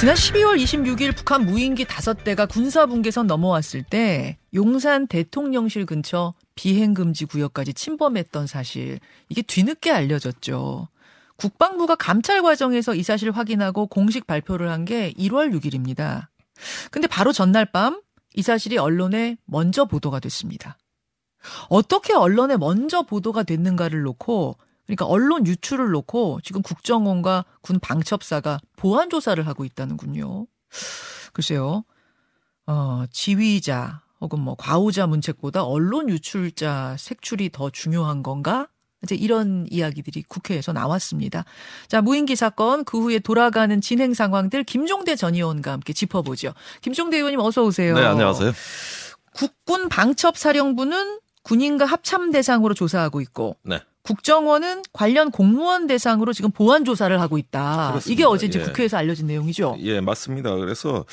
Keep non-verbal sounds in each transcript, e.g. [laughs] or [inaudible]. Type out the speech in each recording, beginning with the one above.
지난 12월 26일 북한 무인기 5대가 군사분계선 넘어왔을 때 용산 대통령실 근처 비행금지 구역까지 침범했던 사실 이게 뒤늦게 알려졌죠. 국방부가 감찰 과정에서 이 사실을 확인하고 공식 발표를 한 게 1월 6일입니다. 근데 바로 전날 밤 이 사실이 언론에 먼저 보도가 됐습니다. 어떻게 언론에 먼저 보도가 됐는가를 놓고 그러니까 언론 유출을 놓고 지금 국정원과 군 방첩사가 보안 조사를 하고 있다는군요. 글쎄요. 어, 지휘자 혹은 뭐 과오자 문책보다 언론 유출자 색출이 더 중요한 건가? 이제 이런 이야기들이 국회에서 나왔습니다. 자, 무인기 사건 그 후에 돌아가는 진행 상황들 김종대 전 의원과 함께 짚어보죠. 김종대 의원님 어서 오세요. 네, 안녕하세요. 국군 방첩사령부는 군인과 합참 대상으로 조사하고 있고 네. 국정원은 관련 공무원 대상으로 지금 보안 조사를 하고 있다. 그렇습니다. 이게 어제 이제 예. 국회에서 알려진 내용이죠. 예, 맞습니다. 그래서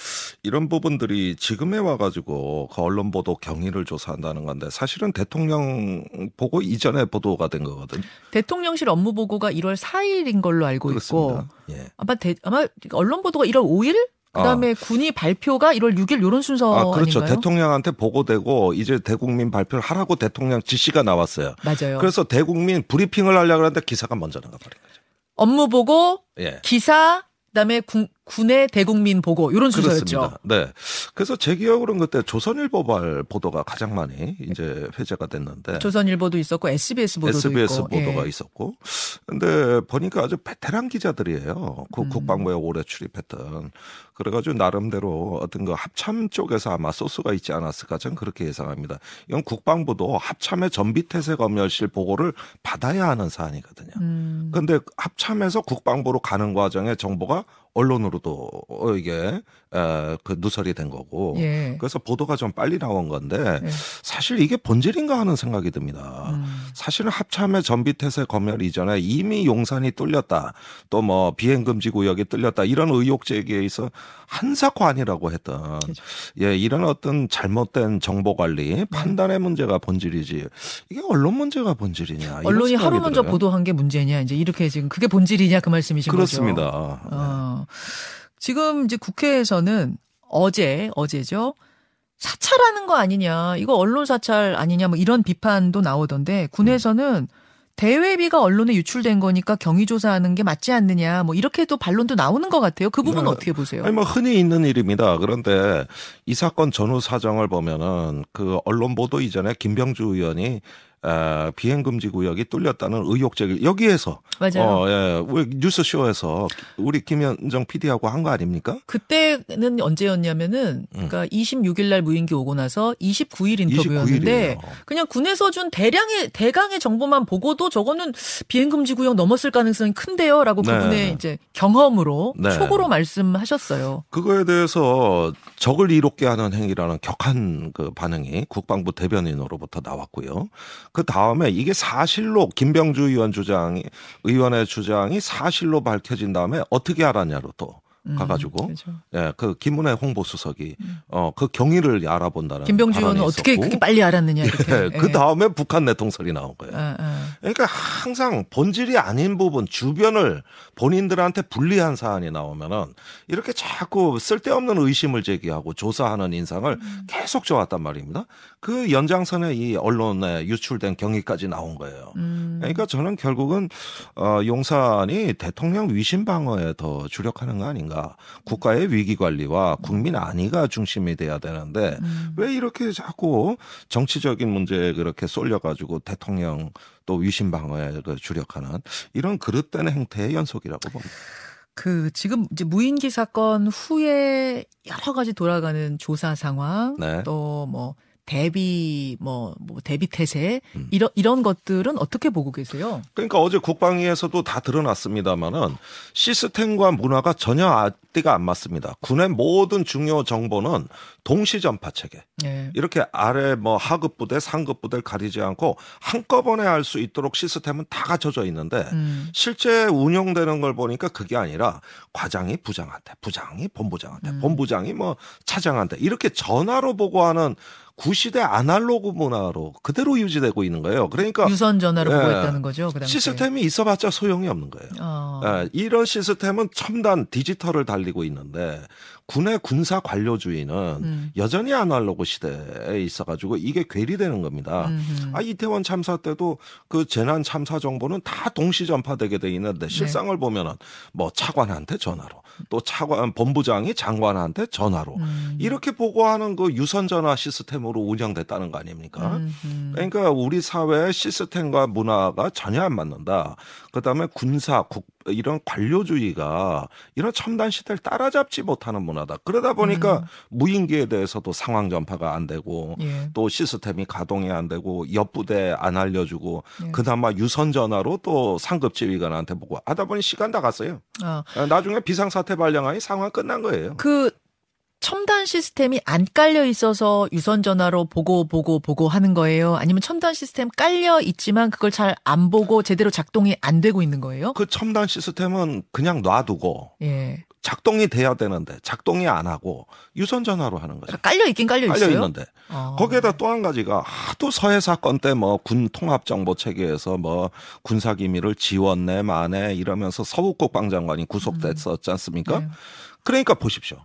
이런 부분들이 지금에 와가지고 그 언론 보도 경위를 조사한다는 건데 사실은 대통령 보고 이전에 보도가 된 거거든 요. 대통령실 업무 보고가 1월 4일인 걸로 알고 있고 그렇습니다. 예. 아마 대, 아마 언론 보도가 1월 5일 그다음에 군이 발표가 1월 6일 요런 순서 아, 그렇죠. 아닌가요? 대통령한테 보고되고 이제 대국민 발표를 하라고 대통령 지시가 나왔어요. 맞아요. 그래서 대국민 브리핑을 하려고 하는데 기사가 먼저 나가 버린 거죠. 업무 보고 예. 기사 그다음에 군, 군의 대국민 보고 요런 순서였죠. 그렇습니다. 네. 그래서 제 기억으로는 그때 조선일보발 보도가 가장 많이 이제 회자가 됐는데 조선일보도 있었고 SBS 보도도 SBS 있고. 보도가 예. 있었고 근데 보니까 아주 베테랑 기자들이에요. 그 음. 국방부에 오래 출입했던 그래가지고 나름대로 어떤 그 합참 쪽에서 아마 소스가 있지 않았을까 저는 그렇게 예상합니다. 이건 국방부도 합참의 전비태세 검열실 보고를 받아야 하는 사안이거든요. 음. 근데 합참에서 국방부로 가는 과정에 정보가 언론으로도 어, 이게 에, 그 누설이 된 거고 예. 그래서 보도가 좀 빨리 나온 건데 예. 사실 이게 본질인가 하는 생각이 듭니다. 음. 사실은 합참의 전비태세 검열 이전에 이미 용산이 뚫렸다. 또 뭐 비행금지 구역이 뚫렸다. 이런 의혹 제기에 있어 한사코 아니라고 했던 그죠. 예, 이런 어떤 잘못된 정보 관리, 판단의 문제가 본질이지. 이게 언론 문제가 본질이냐. 언론이 하루 먼저 들어요. 보도한 게 문제냐 이제 이렇게 지금 그게 본질이냐 그 말씀이신 그렇습니다. 거죠. 어. 지금 이제 국회에서는 어제 어제죠. 사찰하는 거 아니냐. 이거 언론 사찰 아니냐 뭐 이런 비판도 나오던데 군에서는 대외비가 언론에 유출된 거니까 경위 조사하는 게 맞지 않느냐. 뭐 이렇게도 반론도 나오는 것 같아요. 그 부분 은 네. 어떻게 보세요? 아니 뭐 흔히 있는 일입니다. 그런데 이 사건 전후 사정을 보면은 그 언론 보도 이전에 김병주 의원이 에, 비행 금지 구역이 뚫렸다는 의혹 제기 여기에서 맞아요. 어, 예, 뉴스 쇼에서 우리 김현정 PD하고 한 거 아닙니까? 그때는 언제였냐면은 그러니까 26일 날 무인기 오고 나서 29일 인터뷰였는데 29일 이에요. 그냥 군에서 준 대량의 대강의 정보만 보고도 저거는 비행 금지 구역 넘었을 가능성이 큰데요라고 네. 그분의 이제 경험으로 네. 촉으로 말씀하셨어요. 그거에 대해서 적을 이롭게 하는 행위라는 격한 그 반응이 국방부 대변인으로부터 나왔고요. 그 다음에 이게 사실로 김병주 의원 주장이 의원의 주장이 사실로 밝혀진 다음에 어떻게 알았냐로 또 음, 가가지고 그렇죠. 예, 그 김은혜 홍보수석이 어그 경위를 알아본다는 김병주 의원은 어떻게 있었고, 그렇게 빨리 알았느냐 이렇게. [laughs] 예, 그 다음에 북한 내통설이 나온 거예요. 아, 아. 그러니까 항상 본질이 아닌 부분 주변을 본인들한테 불리한 사안이 나오면은 이렇게 자꾸 쓸데없는 의심을 제기하고 조사하는 인상을 음. 계속 줘왔단 말입니다. 그 연장선에 이 언론에 유출된 경위까지 나온 거예요. 음. 그러니까 저는 결국은 어 용산이 대통령 위신 방어에 더 주력하는 거 아닌가. 국가의 위기 관리와 국민 안위가 중심이 돼야 되는데 음. 왜 이렇게 자꾸 정치적인 문제에 그렇게 쏠려가지고 대통령 또 위신 방어에 그 주력하는 이런 그릇된 행태의 연속이라고 봅니다. 그 지금 이제 무인기 사건 후에 여러 가지 돌아가는 조사 상황 네. 또뭐 대비 뭐, 뭐 대비 태세 음. 이런 이런 것들은 어떻게 보고 계세요? 그러니까 어제 국방위에서도 다 드러났습니다마는 시스템과 문화가 전혀 앞뒤가 안 맞습니다. 군의 모든 중요 정보는 동시 전파 체계. 예. 이렇게 아래 뭐 하급 부대, 상급 부대를 가리지 않고 한꺼번에 할수 있도록 시스템은 다 갖춰져 있는데 음. 실제 운영되는 걸 보니까 그게 아니라 과장이 부장한테, 부장이 본부장한테, 음. 본부장이 뭐 차장한테 이렇게 전화로 보고하는 구시대 아날로그 문화로 그대로 유지되고 있는 거예요. 그러니까 유선 전화로 예. 보고했다는 거죠. 그. 시스템이 있어봤자 소용이 없는 거예요. 어. 예, 이런 시스템은 첨단 디지털을 달리고 있는데 군의 군사 관료주의는 음. 여전히 아날로그 시대에 있어가지고 이게 괴리되는 겁니다. 음흠. 아 이태원 참사 때도 그 재난 참사 정보는 다 동시 전파되게 돼 있는데 실상을 보면은 뭐 차관한테 전화로 또 차관 본부장이 장관한테 전화로 음. 이렇게 보고하는 그 유선 전화 시스템으로 운영됐다는 거 아닙니까? 음흠. 그러니까 우리 사회의 시스템과 문화가 전혀 안 맞는다. 그다음에 군사 국 이런 관료주의가 이런 첨단 시대를 따라잡지 못하는 문화다. 그러다 보니까 무인기에 대해서도 상황 전파가 안 되고 예. 또 시스템이 가동이 안 되고 옆부대 안 알려주고 예. 그나마 유선 전화로 또 상급 지휘관한테 보고 하다 보니 시간 다 갔어요. 아, 나중에 비상 사태 발령하니 상황 끝난 거예요. 그 첨단 시스템이 안 깔려 있어서 유선 전화로 보고 보고 보고 하는 거예요? 아니면 첨단 시스템 깔려 있지만 그걸 잘 안 보고 제대로 작동이 안 되고 있는 거예요? 그 첨단 시스템은 그냥 놔두고 예. 작동이 돼야 되는데 작동이 안 하고 유선 전화로 하는 거죠. 깔려 있긴 깔려 있어요. 깔려 있는데 어. 거기에다 또 한 가지가 하도 서해 사건 때 뭐 군 통합 정보 체계에서 뭐 군사 기밀을 지웠네 마네 이러면서 서욱국 방장관이 구속됐었지 않습니까? 네. 그러니까 보십시오.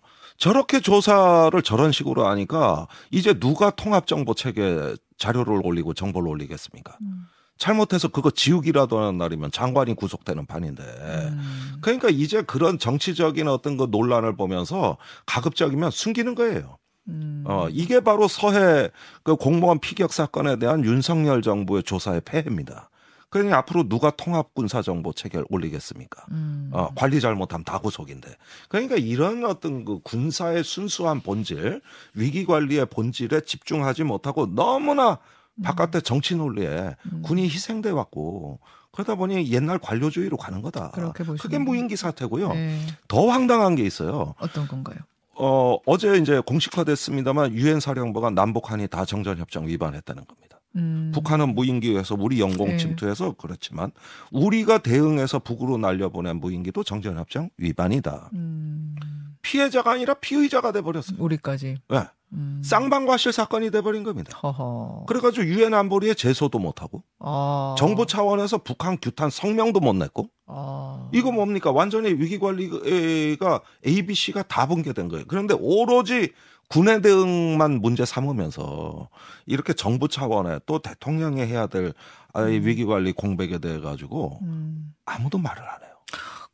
저렇게 조사를 저런 식으로 하니까 이제 누가 통합 정보 체계 자료를 올리고 정보를 올리겠습니까? 음. 잘못해서 그거 지우기라도 하는 날이면 장관이 구속되는 판인데. 음. 그러니까 이제 그런 정치적인 어떤 그 논란을 보면서 가급적이면 숨기는 거예요. 음. 어, 이게 바로 서해 그 공무원 피격 사건에 대한 윤석열 정부의 조사의 폐해입니다. 그러니 앞으로 누가 통합 군사 정보 체계를 올리겠습니까? 음. 어, 관리 잘못하면 다 구속인데. 그러니까 이런 어떤 그 군사의 순수한 본질, 위기 관리의 본질에 집중하지 못하고 너무나 바깥의 정치 논리에 음. 군이 희생돼 왔고 그러다 보니 옛날 관료주의로 가는 거다. 그렇게 보시는 그게 무인기 사태고요. 네. 더 황당한 게 있어요. 어떤 건가요? 어, 어제 이제 공식화됐습니다만 유엔 사령부가 남북한이 다 정전협정 위반했다는 겁니다. 음. 북한은 무인기에서 우리 영공 네. 침투해서 그렇지만 우리가 대응해서 북으로 날려보낸 무인기도 정전협정 위반이다. 음. 피해자가 아니라 피의자가 돼버렸어요. 우리까지. 네. 음. 쌍방과실 사건이 돼버린 겁니다. 허허. 그래가지고 유엔 안보리에 제소도 못하고 아. 정부 차원에서 북한 규탄 성명도 못 냈고 아. 이거 뭡니까 완전히 위기관리가 ABC가 다 붕괴된 거예요. 그런데 오로지 군의 대응만 문제 삼으면서 이렇게 정부 차원에 또 대통령이 해야 될 아이 위기 관리 공백에 대해 가지고 음. 아무도 말을 안 해요.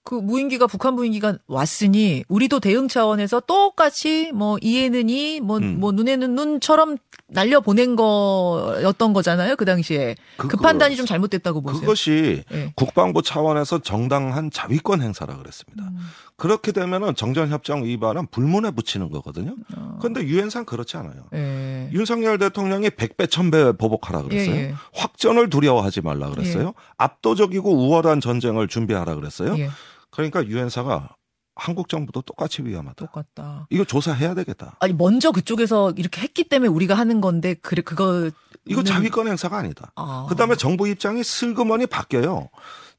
그 무인기가 북한 무인기가 왔으니 우리도 대응 차원에서 똑같이 뭐 이에는 이, 뭐, 음. 뭐 눈에는 눈처럼 날려 보낸 거였던 거잖아요. 그 당시에 그 그거- 판단이 좀 잘못됐다고 보세요. 그것이 예. 국방부 차원에서 정당한 자위권 행사라 그랬습니다. 음. 그렇게 되면은 정전협정 위반은 불문에 붙이는 거거든요. 어. 그런데 유엔상 그렇지 않아요. 예. 윤석열 대통령이 100배, 1000배 보복하라 그랬어요. 예, 예. 확전을 두려워하지 말라 그랬어요. 압도적이고 우월한 전쟁을 준비하라 그랬어요. 예. 그러니까 유엔사가 한국 정부도 똑같이 위험하다. 똑같다. 이거 조사해야 되겠다. 아니 먼저 그쪽에서 이렇게 했기 때문에 우리가 하는 건데 그래 그거 이거 자위권 행사가 아니다. 아. 그다음에 정부 입장이 슬그머니 바뀌어요.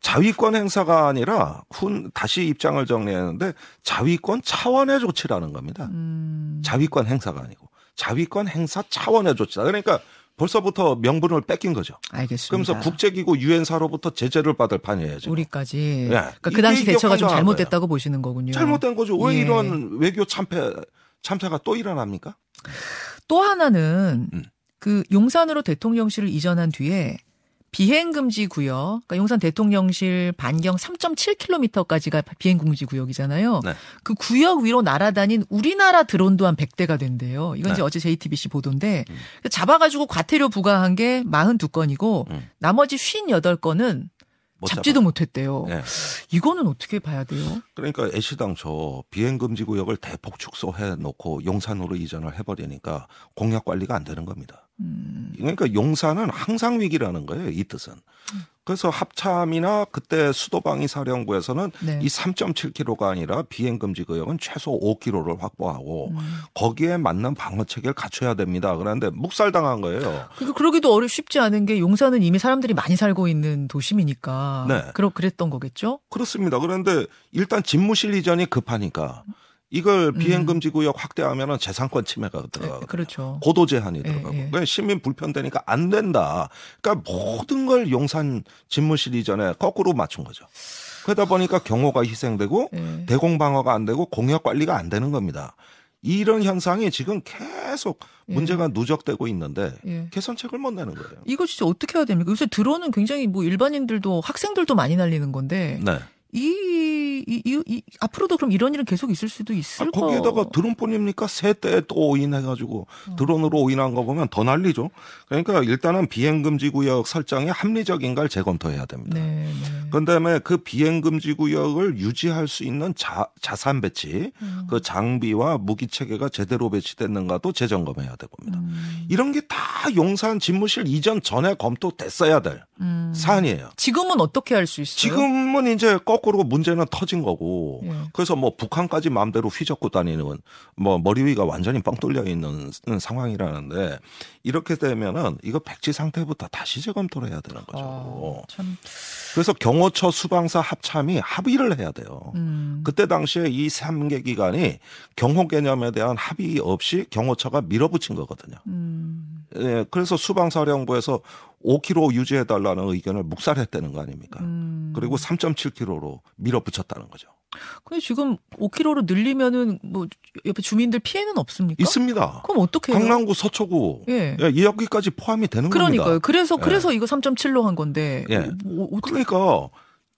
자위권 행사가 아니라 훈 다시 입장을 정리했는데 자위권 차원의 조치라는 겁니다. 음. 자위권 행사가 아니고 자위권 행사 차원의 조치다. 그러니까 벌써부터 명분을 뺏긴 거죠. 알겠습니다. 그러면서 국제기구 유엔사로부터 제재를 받을 판이에요. 우리까지. 예. 그러니까 그 당시 대처가 좀 잘못됐다고 보시는 거군요. 잘못된 거죠. 왜 예. 이런 외교 참패 참사가 또 일어납니까? 또 하나는 음. 그 용산으로 대통령실을 이전한 뒤에 비행 금지 구역, 그러니까 용산 대통령실 반경 3.7km까지가 비행 금지 구역이잖아요. 네. 그 구역 위로 날아다닌 우리나라 드론도 한 100대가 된대요. 이건 이제 네. 어제 JTBC 보도인데 음. 잡아가지고 과태료 부과한 게 42건이고 음. 나머지 58건은 못 잡지도 못했대요. 예. 이거는 어떻게 봐야 돼요? 그러니까 애시 당초 비행금지 구역을 대폭 축소해 놓고 용산으로 이전을 해버리니까 공약 관리가 안 되는 겁니다. 음, 그러니까 용산은 항상 위기라는 거예요. 이 뜻은. 그래서 합참이나 그때 수도방위 사령부에서는 네. 이 3.7km가 아니라 비행 금지 구역은 최소 5km를 확보하고 음. 거기에 맞는 방어 체계를 갖춰야 됩니다. 그런데 묵살당한 거예요. 그 그러기도 어려 쉽지 않은 게 용산은 이미 사람들이 많이 살고 있는 도심이니까. 네. 그러 그랬던 거겠죠? 그렇습니다. 그런데 일단 집무실 이전이 급하니까 이걸 비행금지 구역 확대하면 은 재산권 침해가 들어가고 예, 그렇죠. 고도 제한이 예, 들어가고 예. 그러니까 시민 불편되니까 안 된다. 그러니까 모든 걸 용산 집무실 이전에 거꾸로 맞춘 거죠. 그러다 보니까 경호가 희생되고 예. 대공 방어가 안 되고 공역 관리가 안 되는 겁니다. 이런 현상이 지금 계속 예. 문제가 누적되고 있는데 예. 개선책을 못 내는 거예요. 이거 진짜 어떻게 해야 됩니까? 요새 드론은 굉장히 뭐 일반인들도 학생들도 많이 날리는 건데 네. 이, 이, 이, 이- 앞으로도 그럼 이런 일은 계속 있을 수도 아, 있을 거. 거기에다가 드론뿐입니까? 세대 또 오인해가지고 드론으로 오인한 거 보면 더 난리죠. 그러니까 일단은 비행금지 구역 설정이 합리적인가를 재검토해야 됩니다. 네, 네. 그다음에 그 비행금지 구역을 유지할 수 있는 자, 자산 배치, 음. 그 장비와 무기 체계가 제대로 배치됐는가도 재점검해야 될 겁니다. 음, 이런 게 다 용산 집무실 이전 전에 검토됐어야 될 음. 사안이에요. 지금은 어떻게 할 수 있어요? 지금은 이제 거꾸로 문제는 터진 거고 예. 그래서 뭐 북한까지 마음대로 휘젓고 다니는 뭐 머리 위가 완전히 뻥 뚫려 있는 상황이라는데 이렇게 되면은 이거 백지 상태부터 다시 재검토를 해야 되는 거죠. 아, 참. 그래서 경호처 수방사 합참이 합의를 해야 돼요. 음. 그때 당시에 이 3개 기관이 경호 개념에 대한 합의 없이 경호처가 밀어붙인 거거든요. 음. 예, 그래서 수방사령부에서 5km 유지해 달라는 의견을 묵살했다는 거 아닙니까? 음. 그리고 3.7km로 밀어붙였다는 거죠. 근데 지금 5km로 늘리면은 뭐 옆에 주민들 피해는 없습니까? 있습니다. 그럼 어떻게 해요? 강남구 서초구 예. 예, 이 여기까지 포함이 되는 그러니까요. 겁니다. 그래서 예. 그래서 이거 3.7로 한 건데. 예. 뭐, 어떻게 그러니까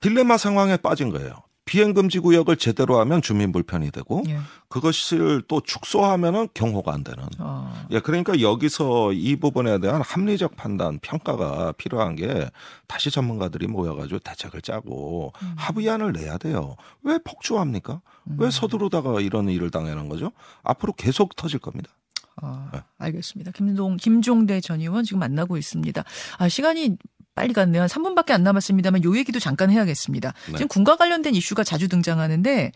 딜레마 상황에 빠진 거예요. 비행금지 구역을 제대로 하면 주민 불편이 되고 예. 그것을 또 축소하면은 경호가 안 되는. 아. 예, 그러니까 여기서 이 부분에 대한 합리적 판단, 평가가 필요한 게 다시 전문가들이 모여가지고 대책을 짜고 음. 합의안을 내야 돼요. 왜 폭주합니까? 왜 서두르다가 이런 일을 당하는 거죠? 앞으로 계속 터질 겁니다. 아, 네. 알겠습니다. 김동, 김종대 전 의원 지금 만나고 있습니다. 아, 시간이 빨리 갔네요. 한 3분밖에 안 남았습니다만 요 얘기도 잠깐 해야겠습니다. 네. 지금 군과 관련된 이슈가 자주 등장하는데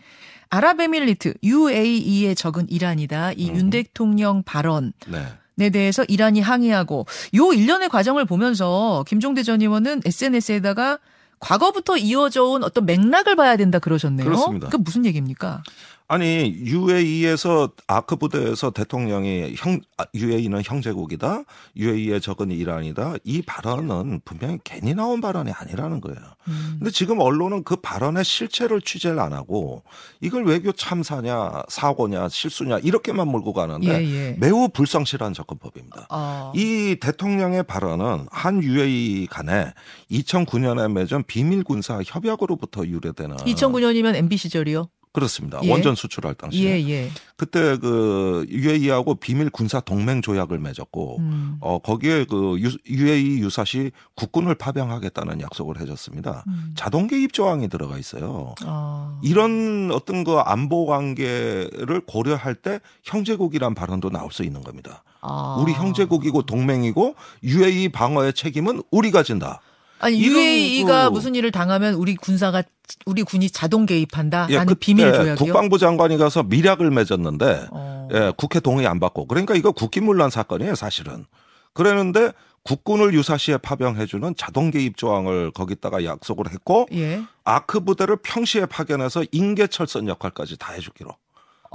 아랍에미리트 UAE에 적은 이란이다. 이 음. 윤 대통령 발언 네. 에 대해서 이란이 항의하고 요 일련의 과정을 보면서 김종대 전 의원은 SNS에다가 과거부터 이어져 온 어떤 맥락을 봐야 된다 그러셨네요. 그렇습니다. 그 무슨 얘기입니까? 아니 UAE에서 아크 부대에서 대통령이 형 아, UAE는 형제국이다. UAE의 적은 이란이다. 이 발언은 분명히 괜히 나온 발언이 아니라는 거예요. 음. 근데 지금 언론은 그 발언의 실체를 취재를 안 하고 이걸 외교 참사냐 사고냐 실수냐 이렇게만 몰고 가는데 예, 예. 매우 불성실한 접근법입니다. 아, 이 대통령의 발언은 한 UAE 간에 2009년에 맺은 비밀 군사 협약으로부터 유래되는 2009년이면 MB 시절이요? 그렇습니다. 예. 원전 수출할 당시에 예, 예. 그때 그 UAE하고 비밀 군사 동맹 조약을 맺었고 음. 어 거기에 그 유- UAE 유사시 국군을 파병하겠다는 약속을 해줬습니다. 음. 자동 개입 조항이 들어가 있어요. 아. 이런 어떤 그 안보 관계를 고려할 때 형제국이란 발언도 나올 수 있는 겁니다. 아. 우리 형제국이고 동맹이고 UAE 방어의 책임은 우리가 진다. 아니 UAE가 그- 무슨 일을 당하면 우리 군사가 우리 군이 자동 개입한다. 예, 라는 그때 비밀 조약이요. 국방부 장관이 가서 미락을 맺었는데 어. 예, 국회 동의 안 받고 그러니까 이거 국기문란 사건이에요 사실은. 그랬는데 국군을 유사시에 파병해주는 자동 개입 조항을 거기다가 약속을 했고 예. 아크 부대를 평시에 파견해서 인계철선 역할까지 다 해주기로.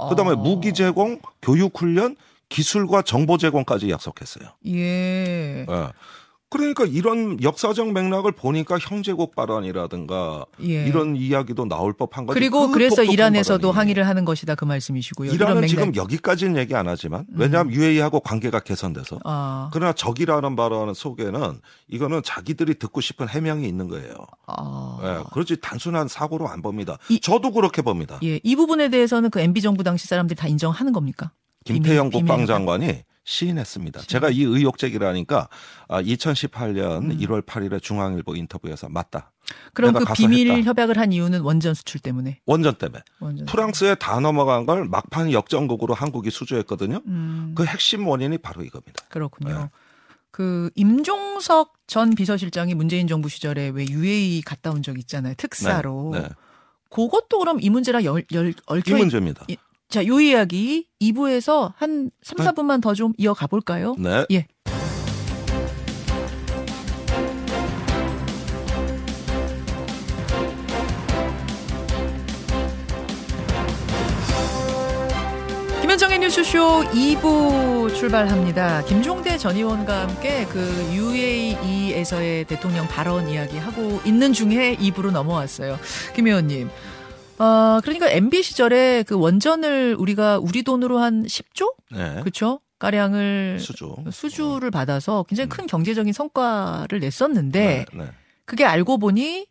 그다음에 어. 무기 제공, 교육 훈련, 기술과 정보 제공까지 약속했어요. 예. 예. 그러니까 이런 역사적 맥락을 보니까 형제국 발언이라든가 예. 이런 이야기도 나올 법한 거죠. 그리고 그 그래서 이란에서도 발언이. 항의를 하는 것이다 그 말씀이시고요. 이란은. 지금 여기까지는 얘기 안 하지만 왜냐하면 UAE하고 관계가 개선돼서 아. 그러나 적이라는 발언 속에는 이거는 자기들이 듣고 싶은 해명이 있는 거예요. 아. 예, 그렇지 단순한 사고로 안 봅니다. 이- 저도 그렇게 봅니다. 예, 이 부분에 대해서는 그 MB 정부 당시 사람들이 다 인정하는 겁니까? 김태형 비밀- 국방장관이 시인했습니다. 제가 이 의혹 제기라니까 아, 2018년 1월 8일에 중앙일보 인터뷰에서 맞다. 그럼 그 비밀 했다. 협약을 한 이유는 원전 수출 때문에. 원전 때문에 원전. 프랑스에 다 넘어간 걸 막판 역전국으로 한국이 수주했거든요. 음, 그 핵심 원인이 바로 이겁니다. 그렇군요. 네. 그 임종석 전 비서실장이 문재인 정부 시절에 왜 UAE 갔다 온 적 있잖아요. 특사로. 네, 네. 그것도 그럼 이 문제랑 열, 열, 얽혀 이 있- 문제입니다. 이- 자, 요 이야기 2부에서 한 3, 네. 4분만 더 좀 이어가 볼까요? 네. 예. 김현정의 뉴스쇼 2부 출발합니다. 김종대 전 의원과 함께 그 UAE에서의 대통령 발언 이야기 하고 있는 중에 2부로 넘어왔어요. 김 의원님. 어, 그러니까 MB 시절에 그 원전을 우리가 우리 돈으로 한 10조? 네. 그렇죠? 가량을 수주. 수주를 받아서 굉장히 큰 경제적인 성과를 냈었는데 네, 네. 그게 알고 보니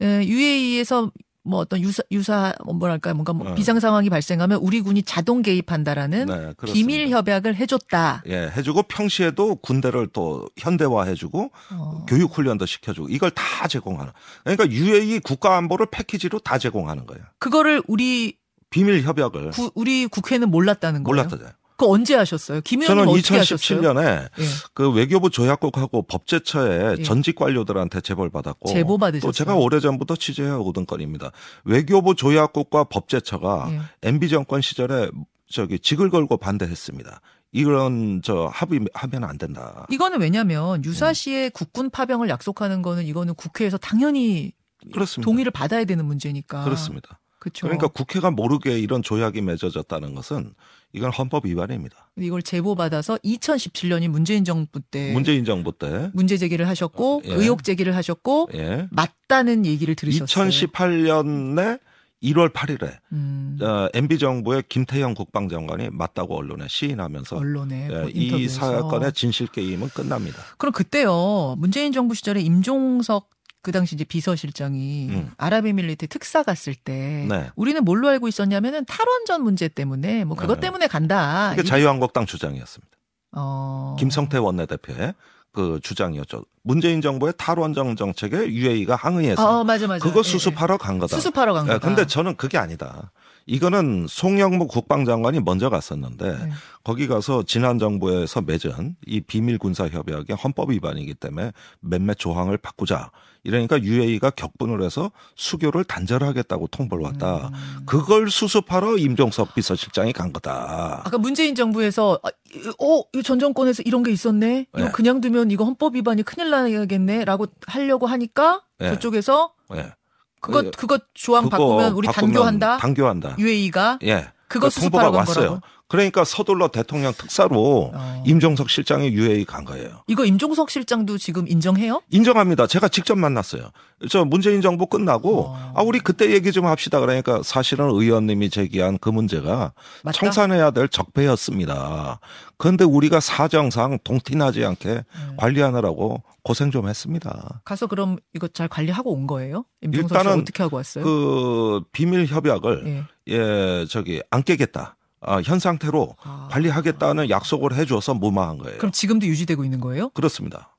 UAE에서 뭐 어떤 유사 유사 뭐랄까 뭔가 뭐 네. 비상 상황이 발생하면 우리 군이 자동 개입한다라는 네. 비밀 협약을 해줬다. 예, 해주고 평시에도 군대를 또 현대화해주고 어. 교육 훈련도 시켜주고 이걸 다 제공하는. 그러니까 UAE 국가 안보를 패키지로 다 제공하는 거예요. 그거를 우리 비밀 협약을 구, 우리 국회는 몰랐다는 거예요. 몰랐다잖아요. 그거 언제 하셨어요? 김 의원님 저는 어떻게 하셨어요? 2017년에 예. 그 외교부 조약국하고 법제처에 예. 전직 관료들한테 제보를 받았고 제보? 또 제가 오래전부터 취재해 오던 건입니다. 외교부 조약국과 법제처가 예. MB 정권 시절에 저기 직을 걸고 반대했습니다. 이런 저 합의 하면 안 된다. 이거는 왜냐면 유사시에 국군 파병을 약속하는 거는 이거는 국회에서 당연히 그렇습니다. 동의를 받아야 되는 문제니까. 그렇습니다. 그렇죠. 그러니까 국회가 모르게 이런 조약이 맺어졌다는 것은 이건 헌법 위반입니다. 이걸 제보 받아서 2017년이 문재인 정부 때 문재인 정부 때 문제 제기를 하셨고 예. 의혹 제기를 하셨고 예. 맞다는 얘기를 들으셨어요. 2018년에 1월 8일에 음, 어, MB 정부의 김태형 국방장관이 맞다고 언론에 시인하면서 언론에 예, 뭐 이. 사건의 진실 게임은 끝납니다. 그럼 그때요 문재인 정부 시절에 임종석 그 당시 이제 비서실장이 음. 아랍에밀리트 특사 갔을 때 네. 우리는 뭘로 알고 있었냐면은 탈원전 문제 때문에 뭐 그것 네. 때문에 간다. 그게 이- 자유한국당 주장이었습니다. 어. 김성태 원내대표의 그 주장이었죠. 문재인 정부의 탈원전 정책에 UAE가 항의해서 어, 맞아 맞아. 그거 예, 수습하러 간 예. 거다. 수습하러 간 예, 거다. 근데 저는 그게 아니다. 이거는 송영무 국방장관이 먼저 갔었는데 네. 거기 가서 지난 정부에서 맺은 이 비밀 군사 협약의 헌법 위반이기 때문에 몇몇 조항을 바꾸자. 이러니까 UAE가 격분을 해서 수교를 단절하겠다고 통보를 왔다. 음. 그걸 수습하러 임종석 비서실장이 간 거다. 아까 문재인 정부에서 아, 이- 어, 전 정권에서 이런 게 있었네. 이거 네. 그냥 두면 이거 헌법 위반이 큰일 나겠네라고 하려고 하니까 네. 저쪽에서 예. 그거 그- 그거 조항 그거 바꾸면 우리 바꾸면 단교한다. 단교한다. UAE가 예. 그거 그 통보가 간 왔어요. 거라고. 그러니까 서둘러 대통령 특사로 어. 임종석 실장이 UAE 간 거예요. 이거 임종석 실장도 지금 인정해요? 인정합니다. 제가 직접 만났어요. 저 문재인 정부 끝나고 어. 아 우리 그때 얘기 좀 합시다. 그러니까 사실은 의원님이 제기한 그 문제가 맞다? 청산해야 될 적폐였습니다. 그런데 우리가 사정상 동티나지 않게 네. 관리하느라고 고생 좀 했습니다. 가서 그럼 이거 잘 관리하고 온 거예요? 임종석 씨 일단은 어떻게 하고 왔어요? 그 비밀 협약을 예. 예 저기 안 깨겠다. 아, 현 상태로 아. 관리하겠다는 약속을 해줘서 무마한 거예요. 그럼 지금도 유지되고 있는 거예요? 그렇습니다.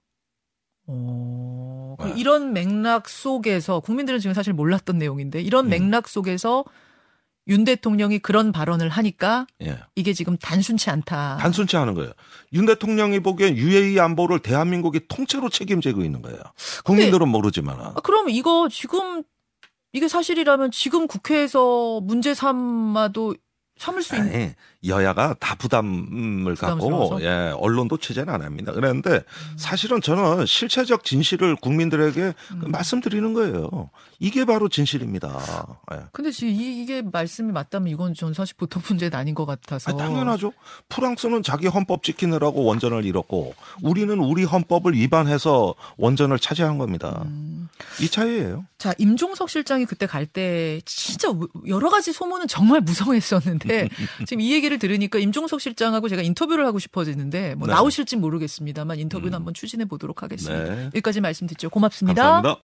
어, 네. 이런 맥락 속에서 국민들은 지금 사실 몰랐던 내용인데 이런 음. 맥락 속에서 윤 대통령이 그런 발언을 하니까 예. 이게 지금 단순치 않다. 단순치 않은 거예요. 윤 대통령이 보기엔 UAE 안보를 대한민국이 통째로 책임지고 있는 거예요. 국민들은 모르지만. 아, 그럼 이거 지금 이게 사실이라면 지금 국회에서 문제 삼아도 삼을 수 있는 아니, 여야가 다 부담을 갖고? 예, 언론도 취재는 안 합니다. 그런데 음. 사실은 저는 실체적 진실을 국민들에게 음. 말씀드리는 거예요. 이게 바로 진실입니다. 예. 근데 지금 이- 이게 말씀이 맞다면 이건 전 사실 보통 문제는 아닌 것 같아서. 아, 당연하죠. 프랑스는 자기 헌법 지키느라고 원전을 잃었고 우리는 우리 헌법을 위반해서 원전을 차지한 겁니다. 음. 이 차이예요. 자, 임종석 실장이 그때 갈 때 진짜 여러 가지 소문은 정말 무성했었는데 [laughs] 지금 이 얘기 를 들으니까 임종석 실장하고 제가 인터뷰를 하고 싶어지는데 뭐 네. 나오실진 모르겠습니다만 인터뷰는 음. 한번 추진해 보도록 하겠습니다. 네. 여기까지 말씀 듣죠. 고맙습니다. 감사합니다.